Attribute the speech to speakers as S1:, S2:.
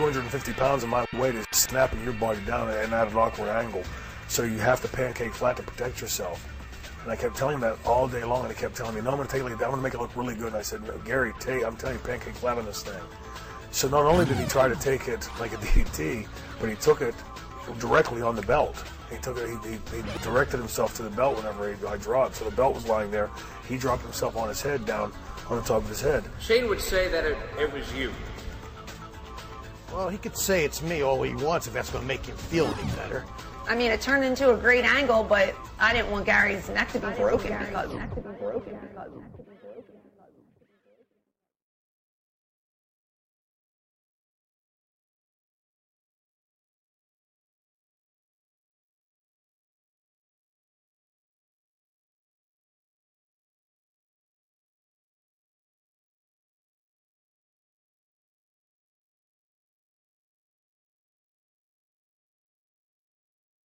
S1: 150 pounds of my weight is snapping your body down and at an awkward angle. So you have to pancake flat to protect yourself. And I kept telling him that all day long, and he kept telling me, "No, I'm going to take it. I'm going to make it look really good." And I said, no, "Gary, take, I'm telling you, pancake flat on this thing." So not only did he try to take it like a DDT, but he took it directly on the belt. He took it. He, he, he directed himself to the belt whenever he, I dropped. So the belt was lying there. He dropped himself on his head, down on the top of his head.
S2: Shane would say that it, it was you.
S3: Well, he could say it's me all he wants if that's going to make him feel any better.
S4: I mean, it turned into a great angle, but I didn't want Gary's neck to be broken because.